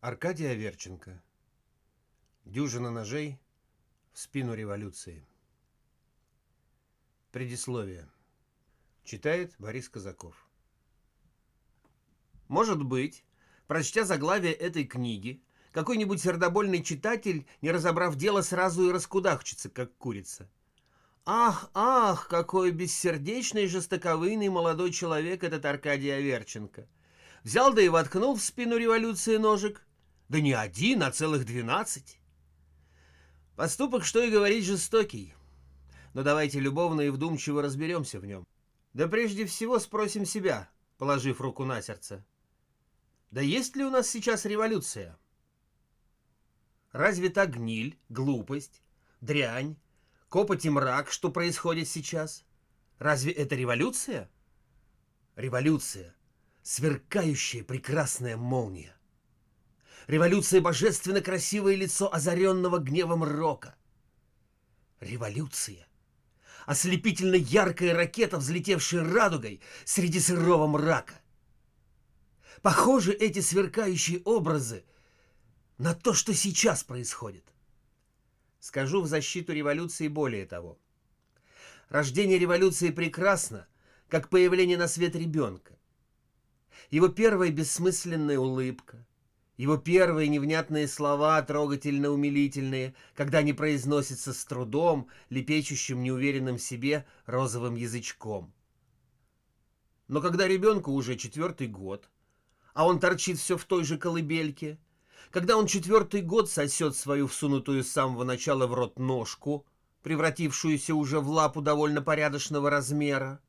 Аркадий Аверченко. Дюжина ножей в спину революции. Предисловие. Читает Борис Казаков. Может быть, прочтя заглавие этой книги, какой-нибудь сердобольный читатель, не разобрав дело, сразу и раскудахчется, как курица. Ах, ах, какой бессердечный и жестоковыйный молодой человек этот Аркадий Аверченко. Взял да и воткнул в спину революции ножик. Да не один, а целых двенадцать. Поступок, что и говорить, жестокий. Но давайте любовно и вдумчиво разберемся в нем. Да прежде всего спросим себя, положив руку на сердце. Да есть ли у нас сейчас революция? Разве та гниль, глупость, дрянь, копоть и мрак, что происходит сейчас? Разве это революция? Революция. Сверкающая прекрасная молния. Революция божественно красивое лицо озаренного гневом рока. Революция. Ослепительно яркая ракета, взлетевшая радугой среди сырого мрака. Похожи эти сверкающие образы на то, что сейчас происходит. Скажу в защиту революции более того. Рождение революции прекрасно, как появление на свет ребенка. Его первая бессмысленная улыбка, его первые невнятные слова, трогательно умилительные, когда они произносятся с трудом, лепечущим неуверенным в себе розовым язычком. Но когда ребенку уже четвертый год, а он торчит все в той же колыбельке, когда он четвертый год сосет свою всунутую с самого начала в рот ножку, превратившуюся уже в лапу довольно порядочного размера,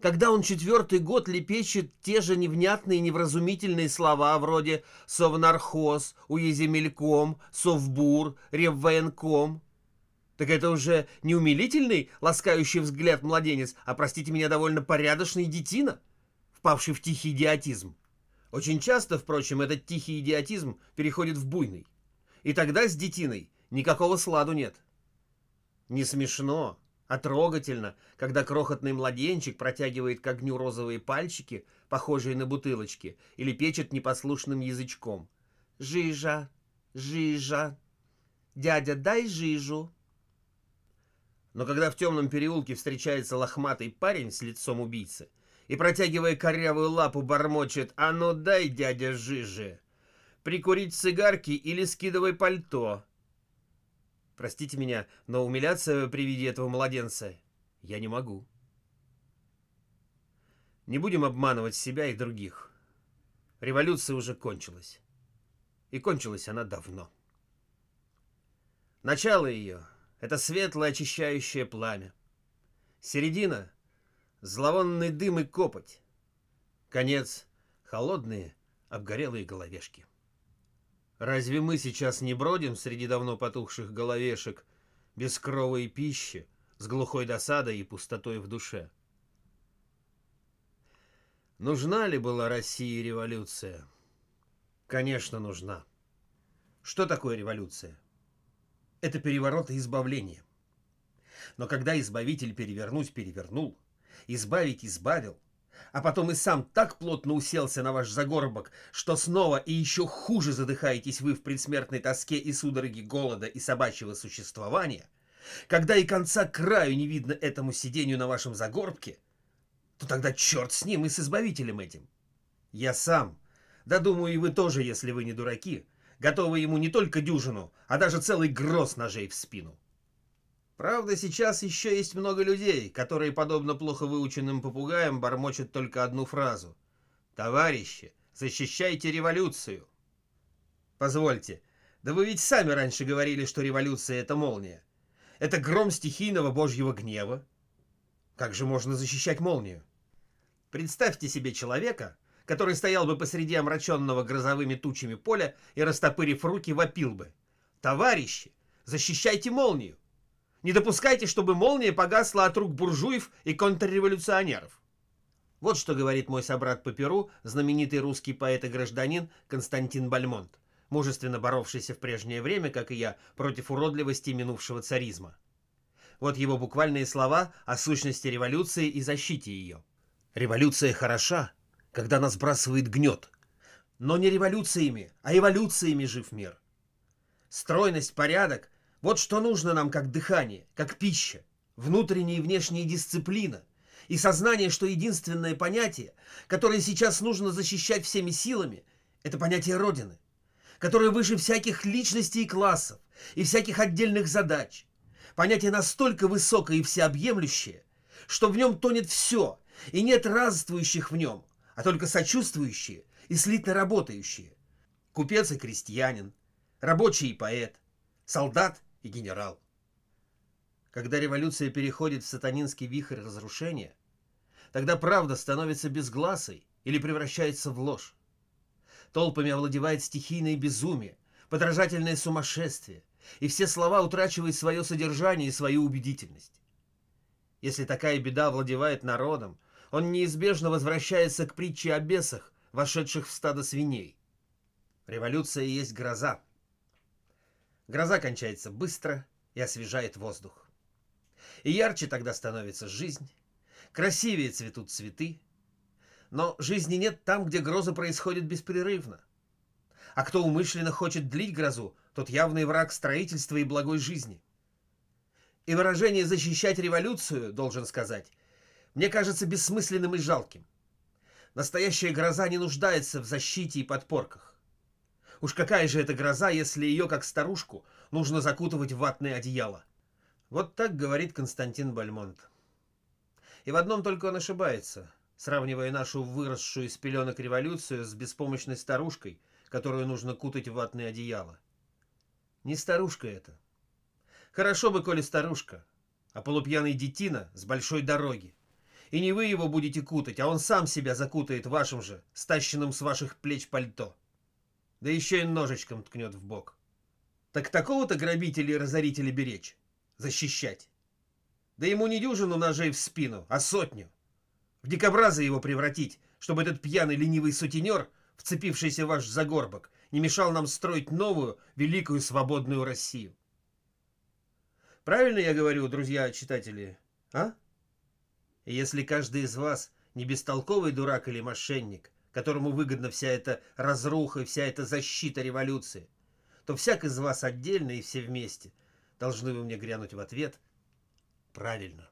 когда он четвертый год лепечет те же невнятные невразумительные слова вроде «совнархоз», «уеземельком», «совбур», «реввоенком». Так это уже не умилительный, ласкающий взгляд младенец, а, простите меня, довольно порядочный детина, впавший в тихий идиотизм. Очень часто, впрочем, этот тихий идиотизм переходит в буйный. И тогда с детиной никакого сладу нет. Не смешно, а трогательно, когда крохотный младенчик протягивает к огню розовые пальчики, похожие на бутылочки, или печет непослушным язычком. «Жижа! Жижа! Дядя, дай жижу!» Но когда в темном переулке встречается лохматый парень с лицом убийцы и, протягивая корявую лапу, бормочет «А ну дай, дядя, жижи! Прикурить цигарки или скидывай пальто!» Простите меня, но умиляться при виде этого младенца я не могу. Не будем обманывать себя и других. Революция уже кончилась. И кончилась она давно. Начало ее — это светлое очищающее пламя. Середина — зловонный дым и копоть. Конец — холодные, обгорелые головешки. Разве мы сейчас не бродим среди давно потухших головешек, без крова и пищи, с глухой досадой и пустотой в душе? Нужна ли была России революция? Конечно, нужна. Что такое революция? Это переворот и избавление. Но когда избавитель перевернуть перевернул, избавить избавил, а потом и сам так плотно уселся на ваш загорбок, что снова и еще хуже задыхаетесь вы в предсмертной тоске и судороге голода и собачьего существования, когда и конца краю не видно этому сидению на вашем загорбке, то тогда черт с ним и с избавителем этим. Я сам, да думаю и вы тоже, если вы не дураки, готовы ему не только дюжину, а даже целый гроз ножей в спину. Правда, сейчас еще есть много людей, которые, подобно плохо выученным попугаям, бормочут только одну фразу. «Товарищи, защищайте революцию!» Позвольте, да вы ведь сами раньше говорили, что революция — это молния. Это гром стихийного божьего гнева. Как же можно защищать молнию? Представьте себе человека, который стоял бы посреди омраченного грозовыми тучами поля и, растопырив руки, вопил бы. «Товарищи, защищайте молнию! Не допускайте, чтобы молния погасла от рук буржуев и контрреволюционеров. Вот что говорит мой собрат по Перу, знаменитый русский поэт и гражданин Константин Бальмонт, мужественно боровшийся в прежнее время, как и я, против уродливости минувшего царизма. Вот его буквальные слова о сущности революции и защите ее. «Революция хороша, когда нас сбрасывает гнет, Но не революциями, а эволюциями жив мир. Стройность, порядок – вот что нужно нам как дыхание, как пища, внутренняя и внешняя дисциплина и сознание, что единственное понятие, которое сейчас нужно защищать всеми силами, это понятие Родины, которое выше всяких личностей и классов, и всяких отдельных задач. Понятие настолько высокое и всеобъемлющее, что в нем тонет все, и нет разствующих в нем, а только сочувствующие и слитно работающие. Купец и крестьянин, рабочий и поэт, солдат и генерал. Когда революция переходит в сатанинский вихрь разрушения, тогда правда становится безгласой или превращается в ложь. Толпами овладевает стихийное безумие, подражательное сумасшествие, и все слова утрачивают свое содержание и свою убедительность. Если такая беда владевает народом, он неизбежно возвращается к притче о бесах, вошедших в стадо свиней. Революция есть гроза. Гроза кончается быстро и освежает воздух. И ярче тогда становится жизнь, красивее цветут цветы. Но жизни нет там, где гроза происходит беспрерывно. А кто умышленно хочет длить грозу, тот явный враг строительства и благой жизни. И выражение «защищать революцию», должен сказать, мне кажется бессмысленным и жалким. Настоящая гроза не нуждается в защите и подпорках. Уж какая же это гроза, если ее, как старушку, нужно закутывать в ватное одеяло? Вот так говорит Константин Бальмонт. И в одном только он ошибается, сравнивая нашу выросшую из пеленок революцию с беспомощной старушкой, которую нужно кутать в ватное одеяло. Не старушка это. Хорошо бы, коли старушка, а полупьяный детина с большой дороги. И не вы его будете кутать, а он сам себя закутает вашим же, стащенным с ваших плеч пальто. Да еще и ножичком ткнет в бок. Так такого-то грабителя и разорителя беречь, защищать. Да ему не дюжину ножей в спину, а сотню. В дикобраза его превратить, чтобы этот пьяный ленивый сутенер, вцепившийся в ваш загорбок, не мешал нам строить новую, великую, свободную Россию. Правильно я говорю, друзья-читатели, а? Если каждый из вас не бестолковый дурак или мошенник, которому выгодна вся эта разруха и вся эта защита революции, то всяк из вас отдельно и все вместе должны вы мне грянуть в ответ правильно.